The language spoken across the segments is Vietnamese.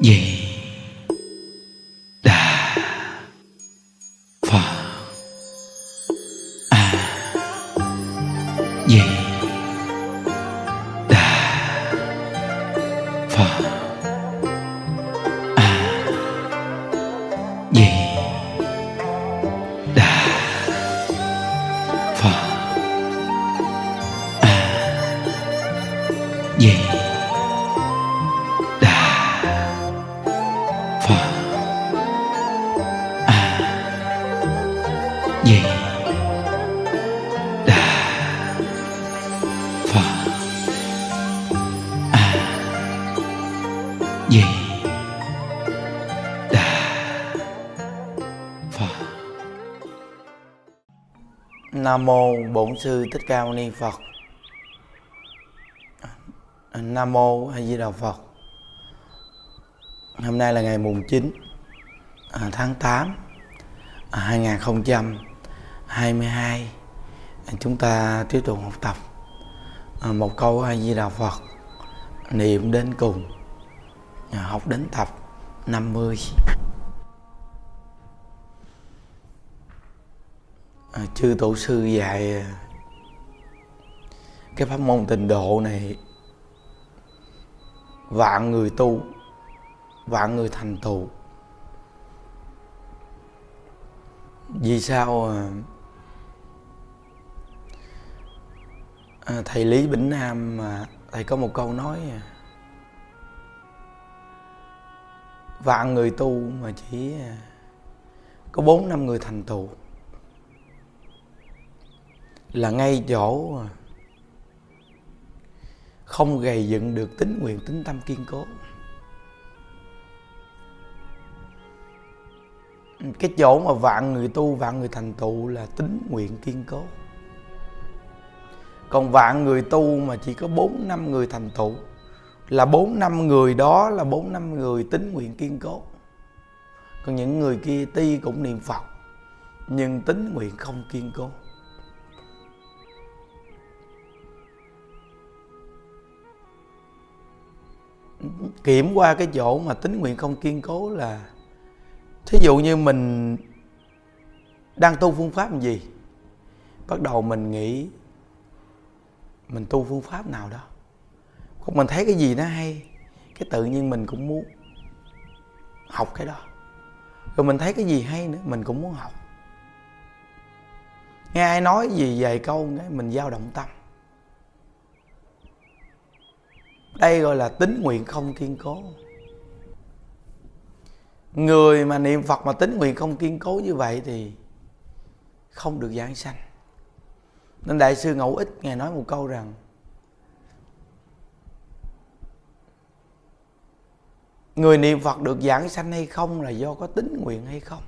vậy. Nam mô Bổn sư Thích Ca Mâu Ni Phật. Nam mô A Di Đà Phật. Hôm nay là ngày mùng 9 à, tháng 8 2022. À, à, chúng ta tiếp tục học tập một câu A Di Đà Phật, niệm đến cùng. Học đến tập 50. À, chư tổ sư dạy à, cái pháp môn tịnh độ này vạn người tu vạn người thành tựu. Vì sao à, à thầy lý bỉnh nam mà thầy có một câu nói à, vạn người tu mà chỉ có bốn năm người thành tựu là ngay chỗ à. không gầy dựng được tính nguyện, tính tâm kiên cố. Cái chỗ mà vạn người tu, vạn người thành tựu là tính nguyện kiên cố. Còn vạn người tu mà chỉ có bốn năm người thành tựu, là bốn năm người đó là bốn năm người tính nguyện kiên cố. Còn những người kia ti cũng niệm phật, nhưng tính nguyện không kiên cố. Kiểm qua cái chỗ mà tính nguyện không kiên cố là, thí dụ như mình đang tu phương pháp gì, bắt đầu mình nghĩ mình tu phương pháp nào đó. Còn mình thấy cái gì nó hay, cái tự nhiên mình cũng muốn học cái đó. Rồi mình thấy cái gì hay nữa, mình cũng muốn học. Nghe ai nói gì vài câu cái mình dao động tâm. Đây gọi là tính nguyện không kiên cố. Người mà niệm phật mà tính nguyện không kiên cố như vậy thì không được giảng sanh. Nên đại sư ngẫu ích ngài nói một câu rằng, người niệm phật được giảng sanh hay không là do có tính nguyện hay không.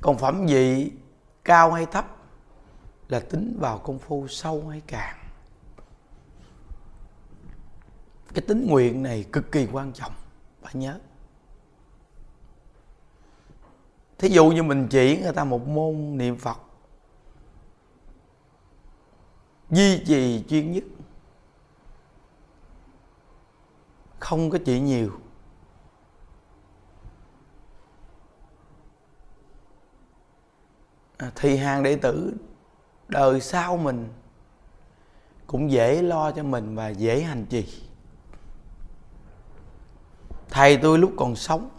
Còn phẩm vị cao hay thấp là tính vào công phu sâu hay cạn cái tính nguyện này cực kỳ quan trọng phải nhớ. Thí dụ như mình chỉ người ta một môn niệm phật duy trì chuyên nhất không có chỉ nhiều. À, thì hàng đệ tử đời sau mình cũng dễ lo cho mình và dễ hành trì thầy tôi lúc còn sống,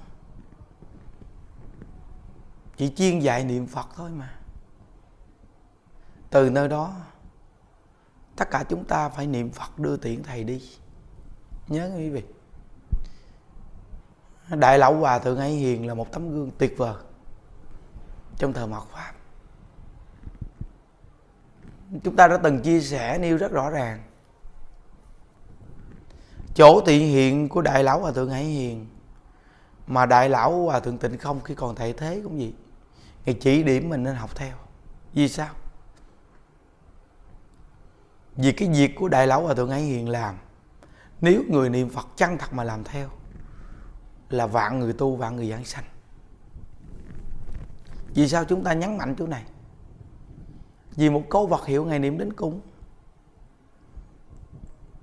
chỉ chuyên dạy niệm phật thôi mà. Từ nơi đó, tất cả chúng ta phải niệm phật đưa tiễn thầy đi. Nhớ quý vị. Đại lão hòa thượng ấy hiền là một tấm gương tuyệt vời trong thời mạt pháp. Chúng ta đã từng chia sẻ nêu rất rõ ràng chỗ thị hiện của đại lão hòa thượng hải hiền. Mà đại lão hòa thượng tịnh không khi còn thệ thế cũng gì ngài chỉ điểm mình nên học theo. Vì sao? Vì cái việc của đại lão hòa thượng hải hiền làm, nếu người niệm phật chân thật mà làm theo, là vạn người tu, vạn người giảng sanh. Vì sao chúng ta nhấn mạnh chỗ này? Vì một câu Phật hiệu ngày niệm đến cung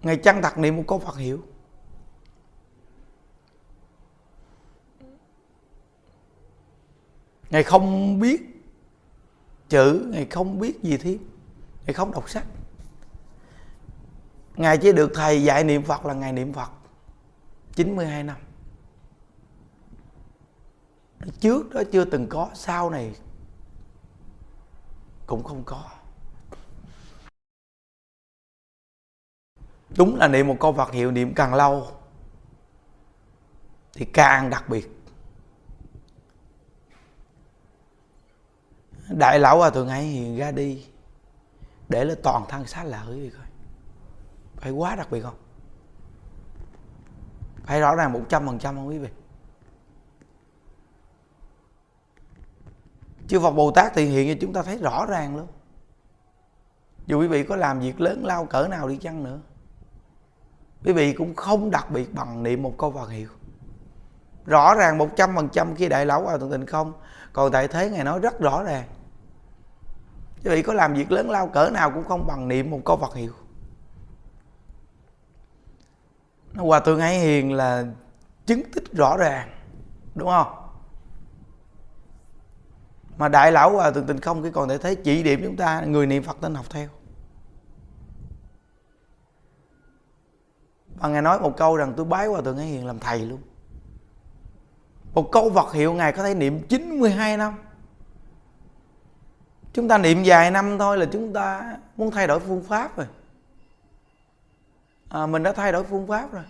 ngài chăng đặt niệm một câu phật hiểu ngài không biết chữ, ngài không biết gì thêm. Ngài không đọc sách. Ngài chỉ được thầy dạy niệm phật là ngày niệm phật 92 năm. Trước đó chưa từng có, sau này cũng không có. Đúng là niệm một câu Phật hiệu niệm càng lâu thì càng đặc biệt. Đại lão à, hòa thượng hải hiện ra đi để là toàn thân xá lợi đi coi. Phải quá đặc biệt không? Phải rõ ràng một trăm phần trăm không quý vị? Chư Phật Bồ Tát thì hiện cho chúng ta thấy rõ ràng luôn. Dù quý vị có làm việc lớn lao cỡ nào đi chăng nữa quý vị cũng không đặc biệt bằng niệm một câu Phật hiệu. Rõ ràng một trăm phần trăm khi đại lão vào thượng tình không, còn tại thế ngài nói rất rõ ràng. Quý vị có làm việc lớn lao cỡ nào cũng không bằng niệm một câu Phật hiệu. Hòa thượng ấy hiền là chứng tích rõ ràng, đúng không? Mà đại lão hòa thượng tình không cái còn thể thấy chỉ điểm chúng ta, người niệm phật nên học theo. Và ngài nói một câu rằng tôi bái hòa thượng ấy hiền làm thầy luôn. Một câu vật hiệu ngài có thể niệm 92 năm. Chúng ta niệm vài năm thôi là chúng ta muốn thay đổi phương pháp rồi. À, mình đã thay đổi phương pháp rồi.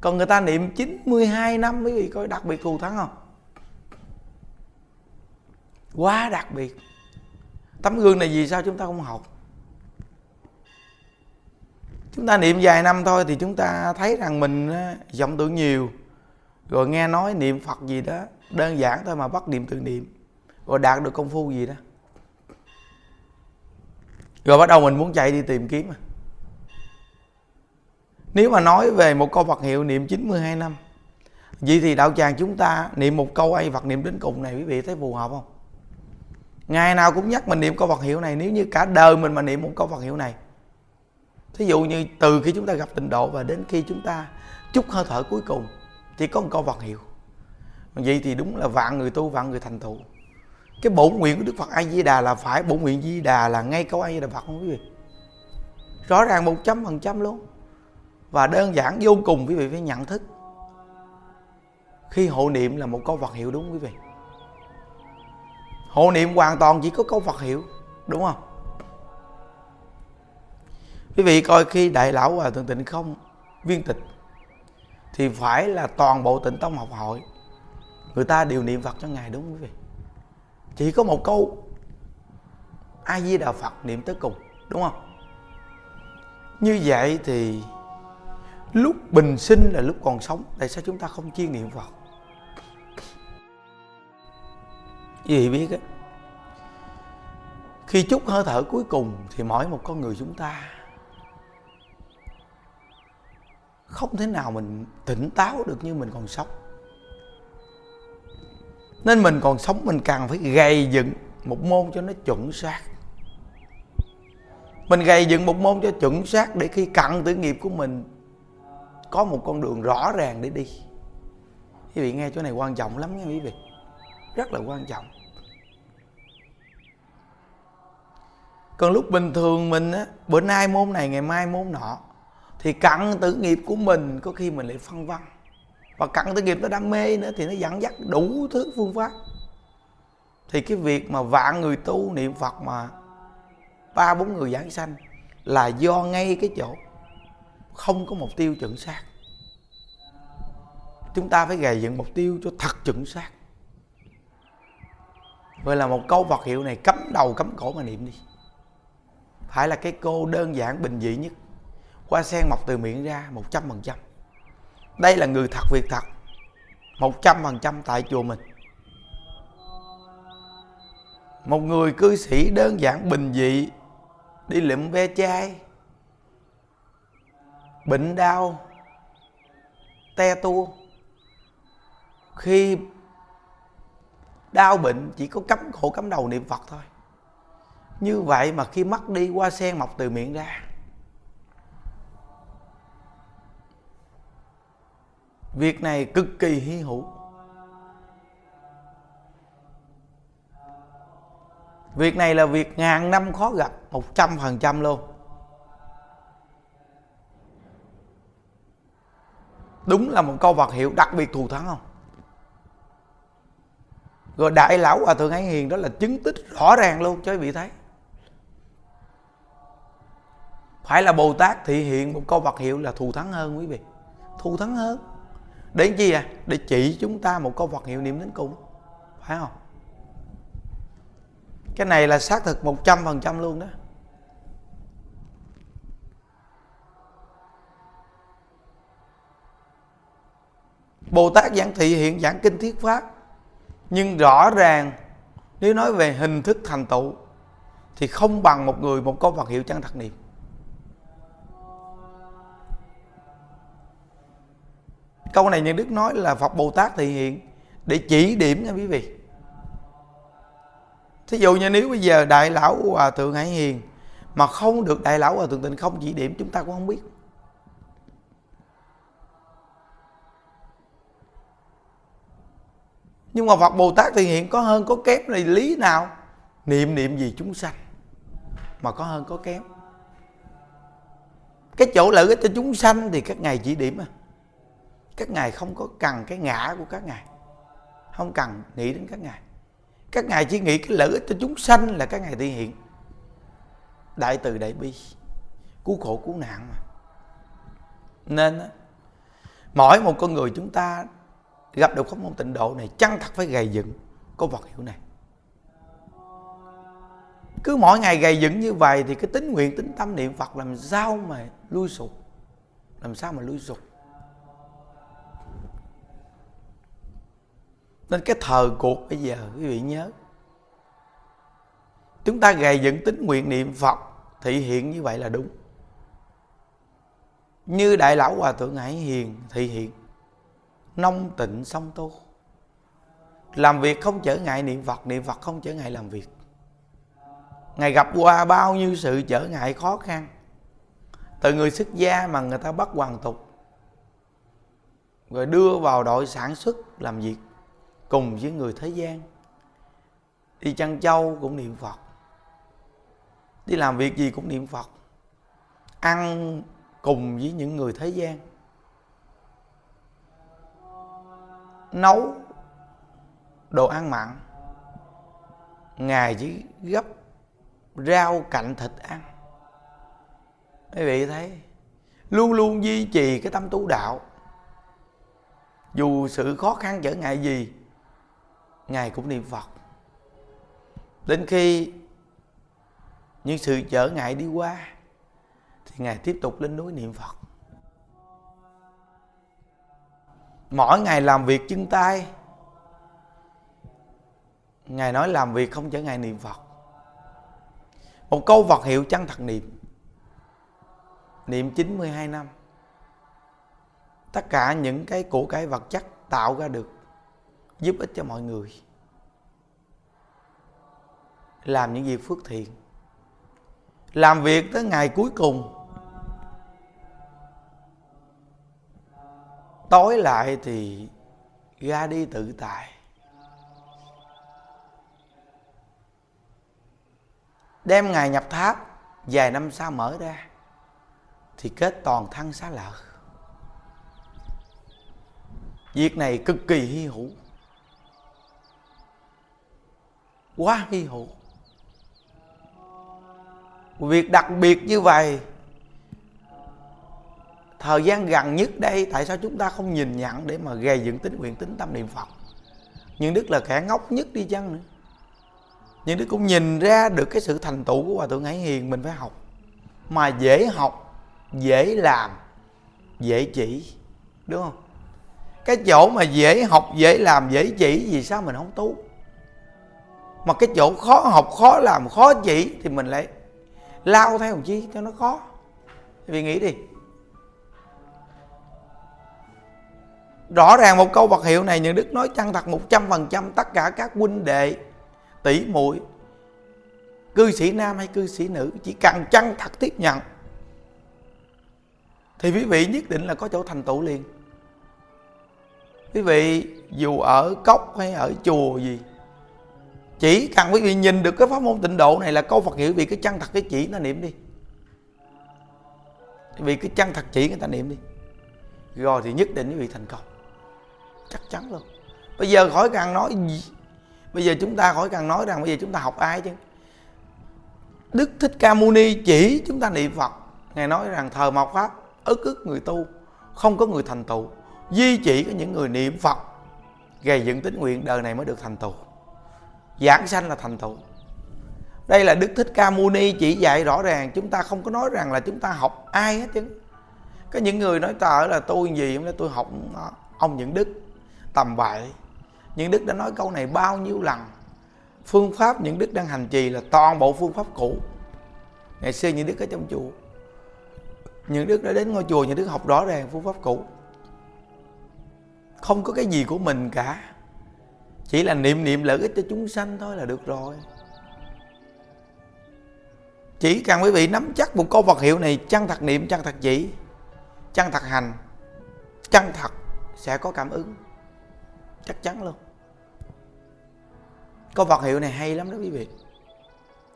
Còn người ta niệm 92 năm quý vị coi đặc biệt thù thắng không? Quá đặc biệt. Tấm gương này vì sao chúng ta không học? Chúng ta niệm vài năm thôi thì chúng ta thấy rằng mình vọng tưởng nhiều. Rồi nghe nói niệm phật gì đó, đơn giản thôi mà bắt niệm tự niệm. Rồi đạt được công phu gì đó. Rồi bắt đầu mình muốn chạy đi tìm kiếm. Nếu mà nói về một câu Phật hiệu niệm 92 năm, Vậy thì đạo tràng chúng ta niệm một câu ai Phật niệm đến cùng này quý vị thấy phù hợp không? Ngày nào cũng nhắc mình niệm câu Phật hiệu này, Nếu như cả đời mình mà niệm một câu Phật hiệu này Thí dụ như từ khi chúng ta gặp tịnh độ Và đến khi chúng ta chút hơi thở cuối cùng Chỉ có một câu vật hiệu. Vậy thì đúng là vạn người tu, vạn người thành tựu. Cái bổn nguyện của Đức Phật A Di Đà là phải, Bổn nguyện Di Đà là ngay câu A Di Đà Phật không quý vị? Rõ ràng một trăm phần trăm luôn. Và đơn giản, vô cùng, quý vị phải nhận thức. Khi hộ niệm là một câu vật hiệu đúng quý vị? Hộ niệm hoàn toàn chỉ có câu vật hiệu, đúng không? Quý vị coi khi đại lão hòa thượng tịnh không, viên tịch, thì phải là toàn bộ tịnh tông học hội người ta đều niệm Phật cho ngài, đúng quý vị? Chỉ có một câu, a di đà Phật niệm tới cùng, đúng không? Như vậy thì lúc bình sinh là lúc còn sống, tại sao chúng ta không chiên niệm phật? Gì biết á, khi chút hơi thở cuối cùng thì mỗi một con người chúng ta không thể nào mình tỉnh táo được như mình còn sống. Nên mình còn sống mình càng phải gầy dựng một môn cho nó chuẩn xác. Mình gầy dựng một môn cho chuẩn xác để khi cận tử nghiệp của mình, có một con đường rõ ràng để đi. Quý vị nghe chỗ này quan trọng lắm nha quý vị. Rất là quan trọng. Còn lúc bình thường mình á, bữa nay môn này, ngày mai môn nọ thì cặn tử nghiệp của mình có khi mình lại phân vân. Và cặn tử nghiệp nó đam mê nữa thì nó dẫn dắt đủ thứ phương pháp. Thì cái việc mà vạn người tu niệm phật mà ba bốn người giảng sanh là do ngay cái chỗ không có mục tiêu chuẩn xác. Chúng ta phải gầy dựng mục tiêu cho thật chuẩn xác. Vậy là một câu vật hiệu này cấm đầu cấm cổ mà niệm đi. Phải là cái cô đơn giản, bình dị nhất hoa sen mọc từ miệng ra một trăm phần trăm. Đây là người thật việc thật. Một trăm phần trăm tại chùa mình. Một người cư sĩ đơn giản bình dị, đi lượm ve chai, bệnh đau, te tua. Khi đau bệnh, chỉ có cắm khổ cắm đầu niệm phật thôi. Như vậy mà khi mất đi qua sen mọc từ miệng ra. Việc này cực kỳ hy hữu. Việc này là việc ngàn năm khó gặp, một trăm phần trăm luôn. Đúng là một câu vật hiệu đặc biệt thù thắng không? Rồi đại lão hòa thượng ái hiền đó là chứng tích rõ ràng luôn, cho quý vị thấy. Phải là bồ tát thị hiện một câu vật hiệu là thù thắng hơn quý vị. Thù thắng hơn để chi à? Để chỉ chúng ta một câu vật hiệu niệm đến cùng. Phải không? Cái này là xác thực một trăm phần trăm luôn đó. Bồ Tát giảng thị hiện, giảng kinh thiết pháp. Nhưng rõ ràng, Nếu nói về hình thức thành tựu, Thì không bằng một người một câu Phật hiệu chân thật niệm. Câu này Nhân Đức nói là Phật Bồ Tát thị hiện Để chỉ điểm nha quý vị. Thí dụ như nếu bây giờ Đại Lão Hòa Thượng Hải Hiền Mà không được Đại Lão Hòa Thượng Tịnh không chỉ điểm, Chúng ta cũng không biết. Nhưng mà phật bồ tát thì hiện có hơn có kém này lý nào? Niệm niệm gì chúng sanh mà có hơn có kém. Cái chỗ lợi ích cho chúng sanh thì các ngài chỉ điểm à các ngài không có cần cái ngã của các ngài. Không cần nghĩ đến các ngài. Các ngài chỉ nghĩ cái lợi ích cho chúng sanh là các ngài thể hiện. Đại từ đại bi. Cứu khổ cứu nạn mà. Nên mỗi một con người chúng ta gặp được pháp môn tịnh độ này chăng thật phải gầy dựng có vật hiệu này. Cứ mỗi ngày gầy dựng như vậy thì cái tính nguyện, tính tâm niệm phật làm sao mà lui sụp? Làm sao mà lui sụp? Nên cái thời cuộc bây giờ, quý vị nhớ. Chúng ta gầy dựng tính nguyện niệm phật thị hiện như vậy là đúng. Như đại lão hòa thượng hải hiền thị hiện, nông tịnh song tu. Làm việc không trở ngại niệm phật niệm phật không trở ngại làm việc. Ngài gặp qua bao nhiêu sự trở ngại khó khăn. Từ người xuất gia mà người ta bắt hoàn tục. Rồi đưa vào đội sản xuất làm việc cùng với người thế gian. Đi chăn châu cũng niệm phật. Đi làm việc gì cũng niệm phật. Ăn cùng với những người thế gian. Nấu đồ ăn mặn. Ngài chỉ gấp rau cạnh thịt ăn. Quý vị thấy, luôn luôn duy trì cái tâm tu đạo. Dù sự khó khăn trở ngại gì ngài cũng niệm phật. Đến khi những sự trở ngại đi qua, thì ngài tiếp tục lên núi niệm phật. Mỗi ngày làm việc chân tay, ngài nói làm việc không trở ngại niệm phật. Một câu vật hiệu chân thật niệm. Niệm 92 năm. Tất cả những cái của cái vật chất tạo ra được giúp ích cho mọi người. Làm những việc phước thiện. Làm việc tới ngày cuối cùng. Tối lại thì ra đi tự tại. Đem ngài nhập tháp, vài năm sau mở ra, thì kết toàn thân xá lợi. Việc này cực kỳ hy hữu. Quá hy hữu. Việc đặc biệt như vậy, thời gian gần nhất đây tại sao chúng ta không nhìn nhận để mà gây dựng tính nguyện tính tâm niệm phật? Nhưng đức là kẻ ngốc nhất đi chăng nữa? Nhưng đức cũng nhìn ra được cái sự thành tựu của hòa thượng hải hiền mình phải học. Mà dễ học, dễ làm, dễ chỉ, đúng không? Cái chỗ mà dễ học, dễ làm, dễ chỉ vì sao mình không tu? Mà cái chỗ khó học, khó làm, khó chỉ thì mình lại lao theo chi, cho nó khó. Vì nghĩ đi. Rõ ràng một câu bậc hiệu này, những đức nói chân thật một trăm phần trăm tất cả các huynh đệ, tỷ muội, cư sĩ nam hay cư sĩ nữ, chỉ cần chân thật tiếp nhận, thì quý vị nhất định là có chỗ thành tựu liền. Quý vị dù ở cốc hay ở chùa gì chỉ cần quý vị nhìn được cái pháp môn tịnh độ này là câu Phật hiệu, vì cái chân thật cái chỉ nó niệm đi. Vì cái chân thật chỉ người ta niệm đi. Rồi thì nhất định quý vị thành công. Chắc chắn luôn. Bây giờ khỏi cần nói gì. Bây giờ chúng ta khỏi cần nói rằng bây giờ chúng ta học ai chứ? Đức thích ca mâu ni chỉ chúng ta niệm phật. Ngài nói rằng thờ mộc pháp, ức ức người tu, không có người thành tựu. Duy chỉ có những người niệm phật. Gây dựng tính nguyện đời này mới được thành tựu giảng sanh là thành tựu. Đây là đức thích ca mâu ni chỉ dạy rõ ràng, chúng ta không có nói rằng là chúng ta học ai hết chứ. Có những người nói tờ là tôi gì? Không tôi học ờ, ông những đức, tầm bậy. Những đức đã nói câu này bao nhiêu lần? Phương pháp những đức đang hành trì là toàn bộ phương pháp cũ. Ngày xưa những đức ở trong chùa. Những đức đã đến ngôi chùa, những đức học rõ ràng phương pháp cũ. Không có cái gì của mình cả chỉ là niệm niệm lợi ích cho chúng sanh thôi là được rồi. Chỉ cần quý vị nắm chắc một câu Phật hiệu này, chân thật niệm, chân thật chỉ, chân thật hành, chân thật sẽ có cảm ứng. Chắc chắn luôn. Câu Phật hiệu này hay lắm đó quý vị.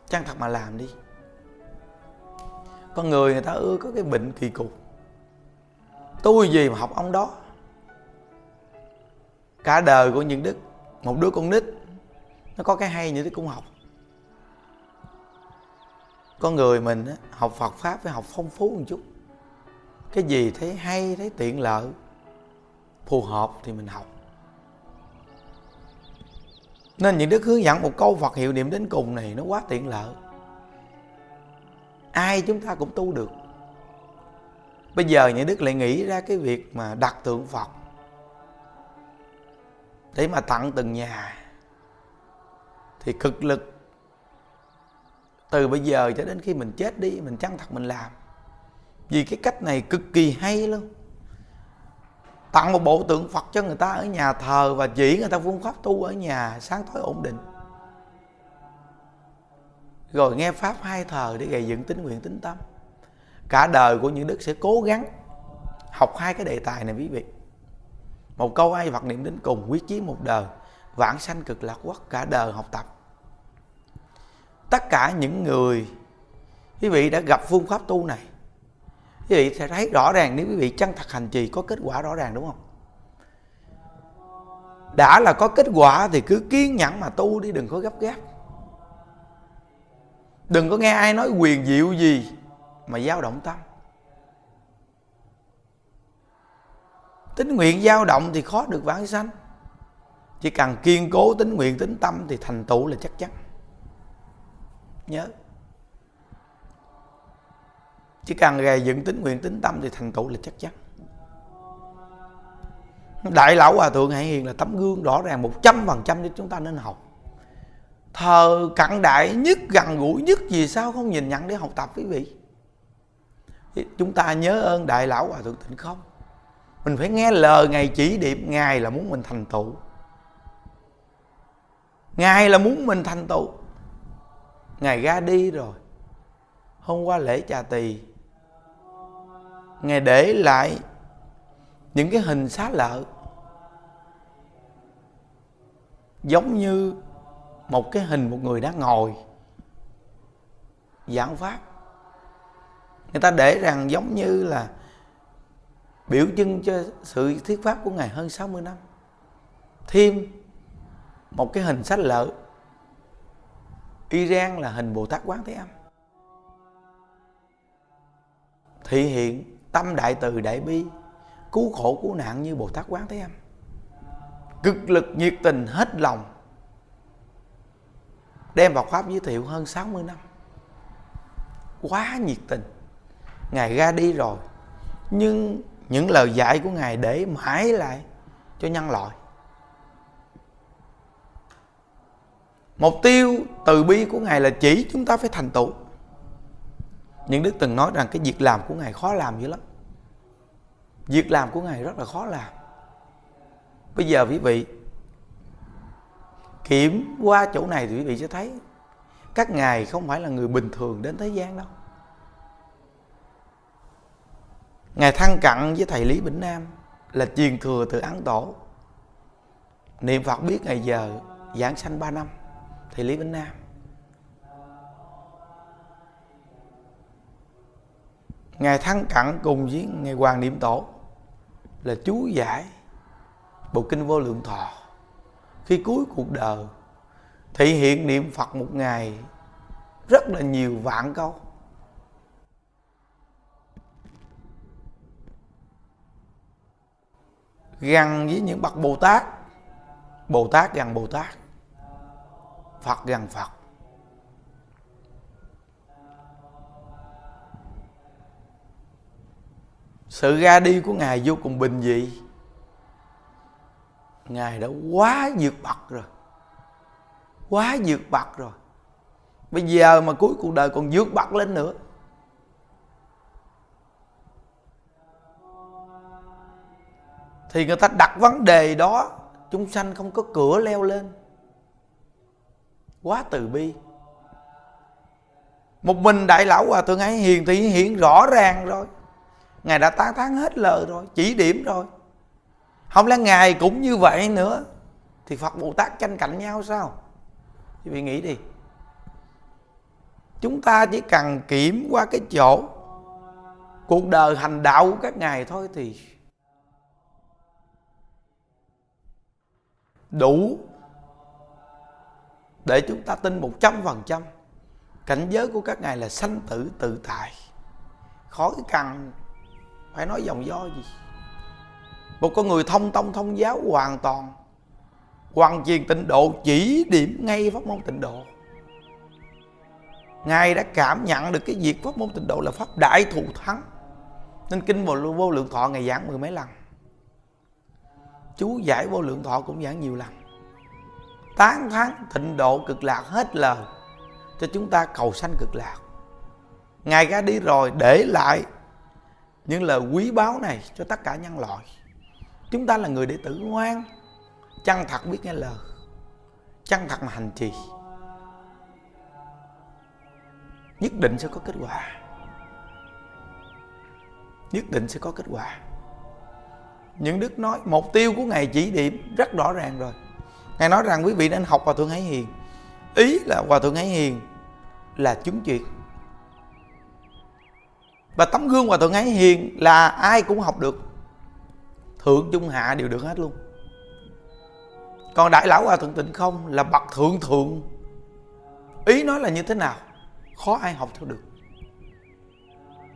Chân thật mà làm đi. Con người người ta ưa có cái bệnh kỳ cục. Tôi gì mà học ông đó. Cả đời của những đức một đứa con nít, nó có cái hay như thế cũng học. Con người mình học Phật pháp phải học phong phú một chút. Cái gì thấy hay, thấy tiện lợi, phù hợp thì mình học. Nên những đức hướng dẫn một câu Phật hiệu niệm đến cùng này nó quá tiện lợi. Ai chúng ta cũng tu được. Bây giờ những đức lại nghĩ ra cái việc mà đặt tượng Phật để mà tặng từng nhà. Thì cực lực, từ bây giờ cho đến khi mình chết đi, mình chân thật mình làm. Vì cái cách này cực kỳ hay luôn tặng một bộ tượng phật cho người ta ở nhà thờ và chỉ người ta phương pháp tu ở nhà sáng tối ổn định. Rồi nghe pháp hai thờ để gầy dựng tính nguyện tính tâm. Cả đời của những đức sẽ cố gắng học hai cái đề tài này, quý vị một câu ai vật niệm đến cùng quyết chí một đời, vãng sanh cực lạc quốc cả đời học tập. Tất cả những người, quý vị đã gặp phương pháp tu này, quý vị sẽ thấy rõ ràng nếu quý vị chân thật hành trì có kết quả rõ ràng, đúng không? Đã là có kết quả thì cứ kiên nhẫn mà tu đi, đừng có gấp gáp. Đừng có nghe ai nói quyền diệu gì mà dao động tâm. Tính nguyện dao động thì khó được vãng sanh. Chỉ cần kiên cố tính nguyện, tính tâm thì thành tựu là chắc chắn. Nhớ. Chỉ cần gầy dựng tính nguyện, tính tâm thì thành tựu là chắc chắn. Đại lão hòa thượng hải hiền là tấm gương rõ ràng một trăm phần trăm để chúng ta nên học. Thờ cận đại nhất, gần gũi nhất, vì sao không nhìn nhận để học tập quý vị? Chúng ta nhớ ơn đại lão hòa thượng tịnh không mình phải nghe lời ngài chỉ điểm, ngài là muốn mình thành tựu. Ngài là muốn mình thành tựu. Ngài ra đi rồi. Hôm qua lễ trà tỳ, ngài để lại những cái hình xá lợi, giống như một cái hình một người đang ngồi giảng pháp. Người ta để rằng giống như là biểu trưng cho sự thuyết pháp của ngài hơn 60 năm. Thêm một cái hình sách lợi. Iran là hình Bồ Tát Quán Thế Âm. Thị hiện tâm đại từ đại bi, Cứu khổ cứu nạn như Bồ Tát Quán Thế Âm. Cực lực nhiệt tình hết lòng, Đem vào Pháp giới thiệu hơn 60 năm. Quá nhiệt tình. Ngài ra đi rồi, Nhưng những lời dạy của Ngài để mãi lại cho nhân loại. Mục tiêu từ bi của Ngài là chỉ chúng ta phải thành tựu. Những Đức từng nói rằng cái việc làm của Ngài khó làm dữ lắm. Việc làm của Ngài rất là khó làm. Bây giờ quý vị Kiểm qua chỗ này thì quý vị sẽ thấy Các ngài không phải là người bình thường đến thế gian đâu. Ngài thăng cận với thầy Lý Bỉnh Nam Là truyền thừa từ án Tổ Niệm Phật biết ngày giờ, Giảng sanh 3 năm, thầy lý bỉnh nam. Ngài thăng cận cùng với ngài hoàng niệm tổ là chú giải bộ kinh vô lượng thọ. Khi cuối cuộc đời, thị hiện niệm phật một ngày, rất là nhiều vạn câu. Gần với những bậc bồ tát. Bồ tát gần bồ tát, phật gần phật. Sự ra đi của ngài vô cùng bình dị. Ngài đã quá vượt bậc rồi. Quá vượt bậc rồi. Bây giờ mà cuối cuộc đời còn vượt bậc lên nữa thì người ta đặt vấn đề đó, chúng sanh không có cửa leo lên. Quá từ bi. Một mình đại lão hòa thượng ấy hiền thì hiện rõ ràng rồi. Ngài đã tán thán hết lời rồi, chỉ điểm rồi. Không lẽ ngài cũng như vậy nữa? Thì phật bồ tát tranh cạnh nhau sao? Quý vị nghĩ đi. Chúng ta chỉ cần kiểm qua cái chỗ cuộc đời hành đạo của các ngài thôi thì đủ để chúng ta tin một trăm phần trăm. Cảnh giới của các ngài là sanh tử tự tại. Khỏi cần phải nói dòng do gì. Một con người thông tông thông giáo hoàn toàn hoàn truyền tịnh độ chỉ điểm ngay pháp môn tịnh độ. Ngài đã cảm nhận được cái việc pháp môn tịnh độ là pháp đại thù thắng. Nên kinh vô, vô lượng thọ ngày giảng mười mấy lần chú giải vô lượng thọ cũng giảng nhiều lần. Tán thán thịnh độ cực lạc hết lời, cho chúng ta cầu sanh cực lạc. Ngài ra đi rồi để lại những lời quý báu này cho tất cả nhân loại. Chúng ta là người đệ tử ngoan, chân thật biết nghe lời, chân thật mà hành trì. Nhất định sẽ có kết quả. Nhất định sẽ có kết quả những đức nói, mục tiêu của ngài chỉ điểm rất rõ ràng rồi. Ngài nói rằng, quý vị nên học hòa thượng hải hiền. Ý là hòa thượng hải hiền là chứng chuyện. Và tấm gương hòa thượng hải hiền là ai cũng học được. Thượng, trung, hạ đều được hết luôn. Còn đại lão hòa thượng tịnh không là bậc thượng thượng. Ý nói là như thế nào? Khó ai học theo được.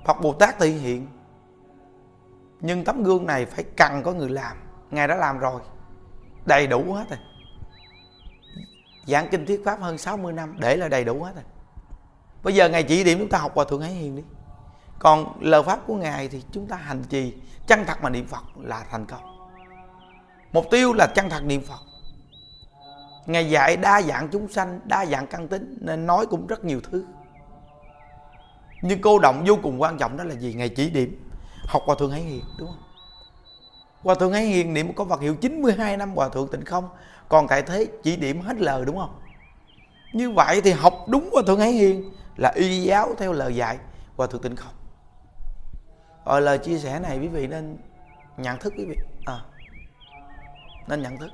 Phật bồ tát thị hiện nhưng tấm gương này phải cần có người làm. Ngài đã làm rồi. Đầy đủ hết rồi. Giảng kinh thuyết pháp hơn 60 năm, để là đầy đủ hết rồi. Bây giờ ngài chỉ điểm chúng ta học hòa thượng hải hiền đi. Còn lời pháp của ngài thì chúng ta hành trì chân thật mà niệm phật là thành công. Mục tiêu là chân thật niệm phật. Ngài dạy đa dạng chúng sanh, đa dạng căn tính, nên nói cũng rất nhiều thứ. Nhưng cô động vô cùng quan trọng đó là gì? Ngài chỉ điểm học hòa thượng hải hiền đúng không? Hòa thượng hải hiền niệm có vật hiệu 92 năm hòa thượng tịnh không. Còn tại thế chỉ điểm hết lời đúng không? Như vậy thì học đúng hòa thượng hải hiền là y giáo theo lời dạy hòa thượng tịnh không. Rồi lời chia sẻ này quý vị nên nhận thức quý vị. À, nên nhận thức.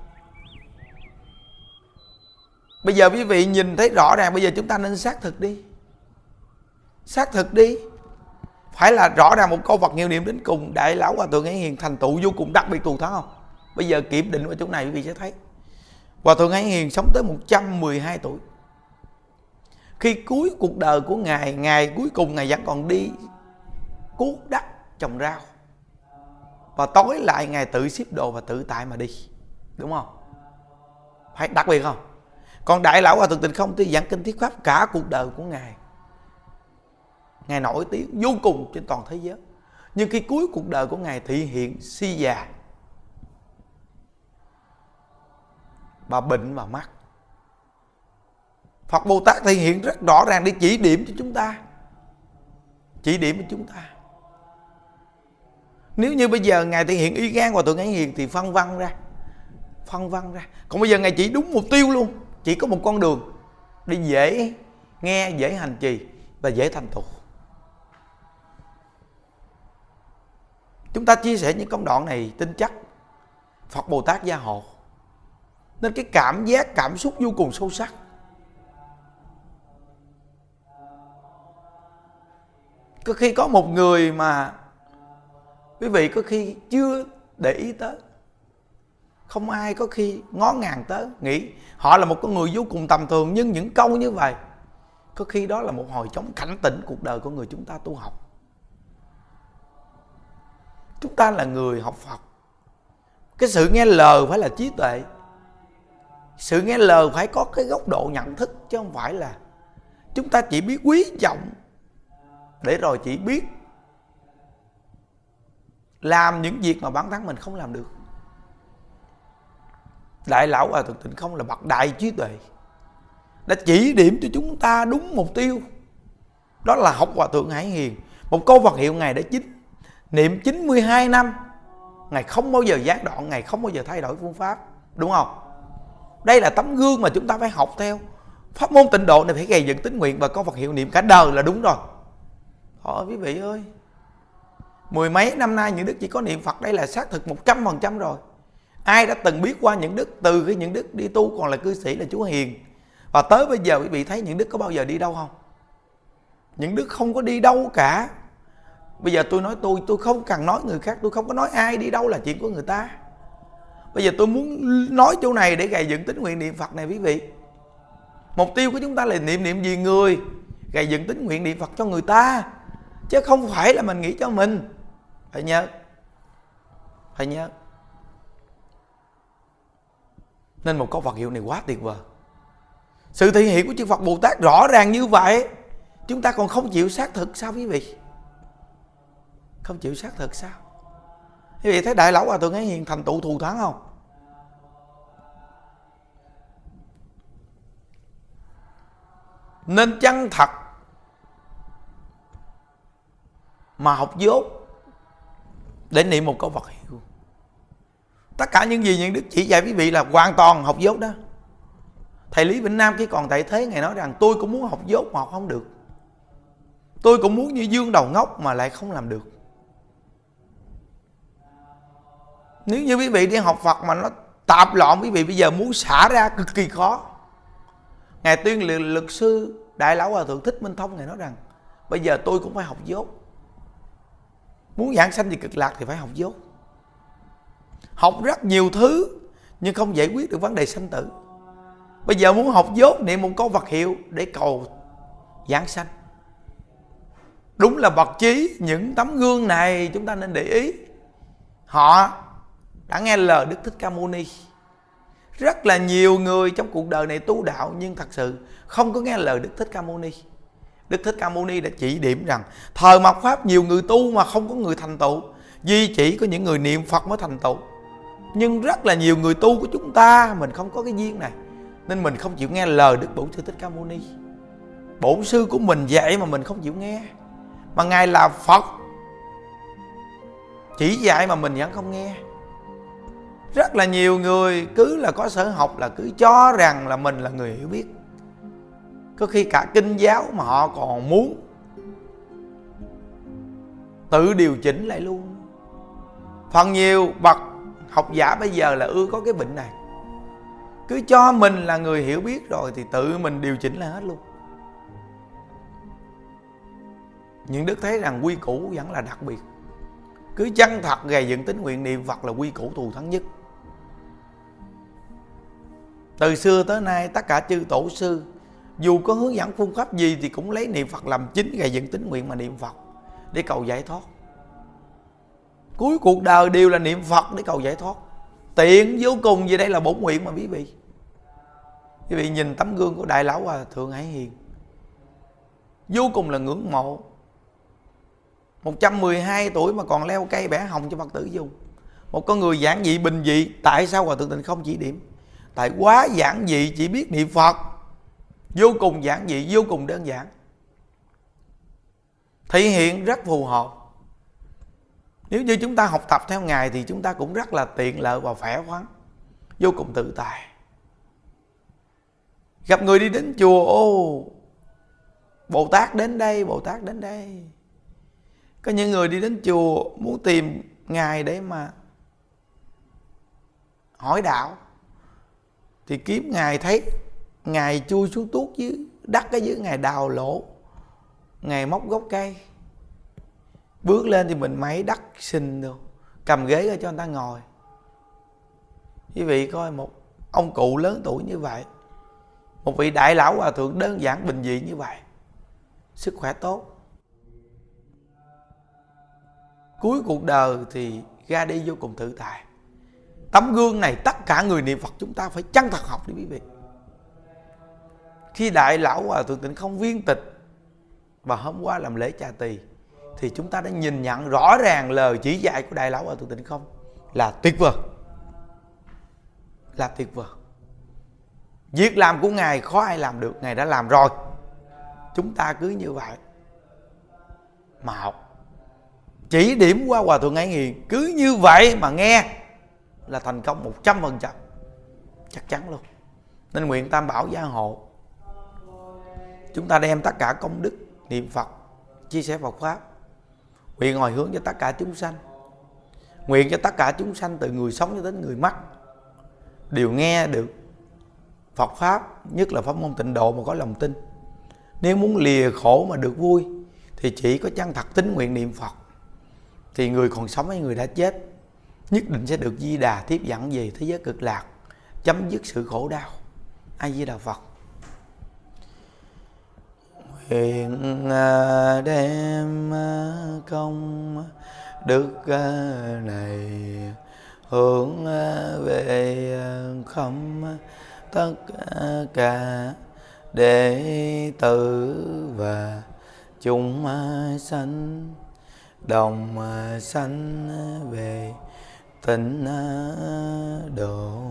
Bây giờ quý vị nhìn thấy rõ ràng bây giờ chúng ta nên xác thực đi. Xác thực đi phải là rõ ràng một câu Phật nhiều niệm đến cùng, đại lão hòa thượng ấy hiền thành tựu vô cùng đặc biệt thù thắng không bây giờ kiểm định ở chỗ này quý vị sẽ thấy. Hòa thượng ấy hiền sống tới 112 tuổi. Khi cuối cuộc đời của ngài ngài cuối cùng ngài vẫn còn đi cuốc đất trồng rau. Và tối lại ngài tự xếp đồ và tự tại mà đi. Đúng không? Phải đặc biệt không? Còn đại lão hòa thượng tịnh không thì giảng kinh thuyết pháp cả cuộc đời của ngài ngài nổi tiếng vô cùng trên toàn thế giới. Nhưng khi cuối cuộc đời của ngài thị hiện si già và bệnh vào mắt. Phật Bồ Tát thể hiện rất rõ ràng để chỉ điểm cho chúng ta. Chỉ điểm cho chúng ta. Nếu như bây giờ Ngài thể hiện y gan và tượng ấy hiền Thì phân văn ra. Phân văn ra. Còn bây giờ Ngài chỉ đúng mục tiêu luôn. Chỉ có một con đường. Đi dễ nghe, dễ hành trì Và dễ thành tựu. chúng ta chia sẻ những công đoạn này tin chắc. Phật bồ tát gia hộ. Nên cái cảm giác, cảm xúc vô cùng sâu sắc. Có khi có một người mà quý vị có khi chưa để ý tới. Không ai có khi ngó ngàng tới, nghĩ họ là một con người vô cùng tầm thường, nhưng những câu như vậy, có khi đó là một hồi chống cảnh tỉnh cuộc đời của người chúng ta tu học chúng ta là người học phật. Cái sự nghe lời phải là trí tuệ. Sự nghe lời phải có cái góc độ nhận thức, chứ không phải là chúng ta chỉ biết quý trọng. Để rồi chỉ biết làm những việc mà bản thân mình không làm được. Đại lão hòa thượng tịnh không là bậc đại trí tuệ, đã chỉ điểm cho chúng ta đúng mục tiêu. Đó là học hòa thượng hải hiền. Một câu vật hiệu ngài đã chính niệm 92 năm, ngài không bao giờ gián đoạn, ngài không bao giờ thay đổi phương pháp, đúng không? Đây là tấm gương mà chúng ta phải học theo. Pháp môn tịnh độ này phải gây dựng tính nguyện và có vật hiệu niệm cả đời là đúng rồi. Thôi quý vị ơi. Mười mấy năm nay những đức chỉ có niệm Phật, đây là xác thực một trăm phần trăm rồi. Ai đã từng biết qua những đức, từ khi những đức đi tu còn là cư sĩ, là Chúa Hiền. Và tới bây giờ quý vị thấy những đức có bao giờ đi đâu không? Những đức không có đi đâu cả. Bây giờ tôi nói tôi tôi không cần nói người khác, Tôi không có nói ai đi đâu là chuyện của người ta. Bây giờ tôi muốn nói chỗ này để gầy dựng tính nguyện niệm Phật này, quý vị. Mục tiêu của chúng ta là niệm niệm gì người Gầy dựng tính nguyện niệm Phật cho người ta, Chứ không phải là mình nghĩ cho mình. Phải nhớ Phải nhớ. Nên một câu Phật hiệu này quá tuyệt vời. Sự thể hiện của chư Phật Bồ Tát rõ ràng như vậy, Chúng ta còn không chịu xác thực, sao quý vị? Không chịu xác thực sao? Quý vị thấy Đại Lão Hòa Thượng ấy Hiền thành tựu thù thắng không? Nên chân thật Mà học dốt Để niệm một câu Phật hiệu? Tất cả những gì những đức chỉ dạy quý vị là hoàn toàn học dốt đó. Thầy Lý Vĩnh Nam khi còn tại thế Ngài nói rằng, tôi cũng muốn học dốt mà học không được. Tôi cũng muốn như dương đầu ngốc mà lại không làm được. Nếu như quý vị đi học Phật mà nó tạp loạn, quý vị bây giờ muốn xả ra cực kỳ khó. Ngài tuyên luyện luật sư Đại Lão Hòa Thượng Thích Minh Thông Ngài nói rằng, Bây giờ tôi cũng phải học dốt. Muốn giảng sanh về cực lạc thì phải học dốt. Học rất nhiều thứ, Nhưng không giải quyết được vấn đề sanh tử. Bây giờ muốn học dốt, niệm một câu vật hiệu Để cầu giảng sanh. Đúng là bậc trí, Những tấm gương này chúng ta nên để ý. Họ đã nghe lời Đức Thích Ca Mâu Ni rất là nhiều người trong cuộc đời này tu đạo nhưng thật sự không có nghe lời Đức Thích Ca Mâu Ni. Đức Thích Ca Mâu Ni đã chỉ điểm rằng thời mạt pháp nhiều người tu mà không có người thành tựu, duy chỉ có những người niệm Phật mới thành tựu. Nhưng rất là nhiều người tu của chúng ta mình không có cái duyên này nên mình không chịu nghe lời Đức Bổn Sư Thích Ca Mâu Ni. Bổn sư của mình dạy mà mình không chịu nghe. Mà ngài là Phật chỉ dạy mà mình vẫn không nghe rất là nhiều người cứ là có sở học là cứ cho rằng là mình là người hiểu biết. Có khi cả kinh giáo mà họ còn muốn tự điều chỉnh lại luôn. Phần nhiều bậc học giả bây giờ là ưa có cái bệnh này. Cứ cho mình là người hiểu biết rồi thì tự mình điều chỉnh lại hết luôn. Những đức thấy rằng quy củ vẫn là đặc biệt. Cứ chân thật gầy dựng tính nguyện niệm phật là quy củ thù thắng nhất từ xưa tới nay, tất cả chư tổ sư, dù có hướng dẫn phương pháp gì thì cũng lấy niệm phật làm chính, gây dựng tính nguyện mà niệm phật để cầu giải thoát. Cuối cuộc đời đều là niệm phật để cầu giải thoát. Tiện vô cùng vì đây là bổn nguyện mà quý vị. Quý vị nhìn tấm gương của đại lão hòa thượng hải hiền. Vô cùng là ngưỡng mộ. 112 tuổi mà còn leo cây bẻ hồng cho Phật tử dùng. Một con người giản dị, bình dị, Tại sao Hòa Thượng Tịnh không chỉ điểm? Tại quá giản dị, chỉ biết niệm phật. Vô cùng giản dị, vô cùng đơn giản. Thể hiện rất phù hợp. Nếu như chúng ta học tập theo ngài thì chúng ta cũng rất là tiện lợi và khỏe khoắn, vô cùng tự tại. Gặp người đi đến chùa, ô, bồ tát đến đây, bồ tát đến đây. Có những người đi đến chùa muốn tìm ngài để mà hỏi đạo thì kiếm ngài thấy, ngài chui xuống tuốt dưới đất cái dưới, ngài đào lỗ, ngài móc gốc cây. Bước lên thì mình máy đắc xình được, cầm ghế ra cho người ta ngồi. Quý vị coi một ông cụ lớn tuổi như vậy, một vị đại lão hòa thượng đơn giản, bình dị như vậy, sức khỏe tốt. Cuối cuộc đời thì ra đi vô cùng tự tại tấm gương này tất cả người niệm phật chúng ta phải chân thật học đi quý vị. Khi đại lão hòa thượng tịnh không viên tịch và hôm qua làm lễ trà tỳ, thì chúng ta đã nhìn nhận rõ ràng lời chỉ dạy của đại lão hòa thượng tịnh không là tuyệt vời. Là tuyệt vời. Việc làm của ngài khó ai làm được, ngài đã làm rồi. Chúng ta cứ như vậy mà học. Chỉ điểm qua hòa thượng ấy nghiền cứ như vậy mà nghe là thành công một trăm phần trăm. Chắc chắn luôn. Nên nguyện tam bảo gia hộ. Chúng ta đem tất cả công đức, niệm phật, chia sẻ Phật pháp. Nguyện hồi hướng cho tất cả chúng sanh. Nguyện cho tất cả chúng sanh từ người sống cho đến người mất đều nghe được Phật pháp, nhất là pháp môn tịnh độ mà có lòng tin. Nếu muốn lìa khổ mà được vui, thì chỉ có chân thật tính nguyện niệm Phật. Thì người còn sống hay người đã chết? Nhất định sẽ được di đà tiếp dẫn về thế giới cực lạc, chấm dứt sự khổ đau. Ai di đà phật. Nguyện à, đem à, công đức à, này hướng về không tất cả đệ tử và chúng sanh, đồng sanh về tịnh độ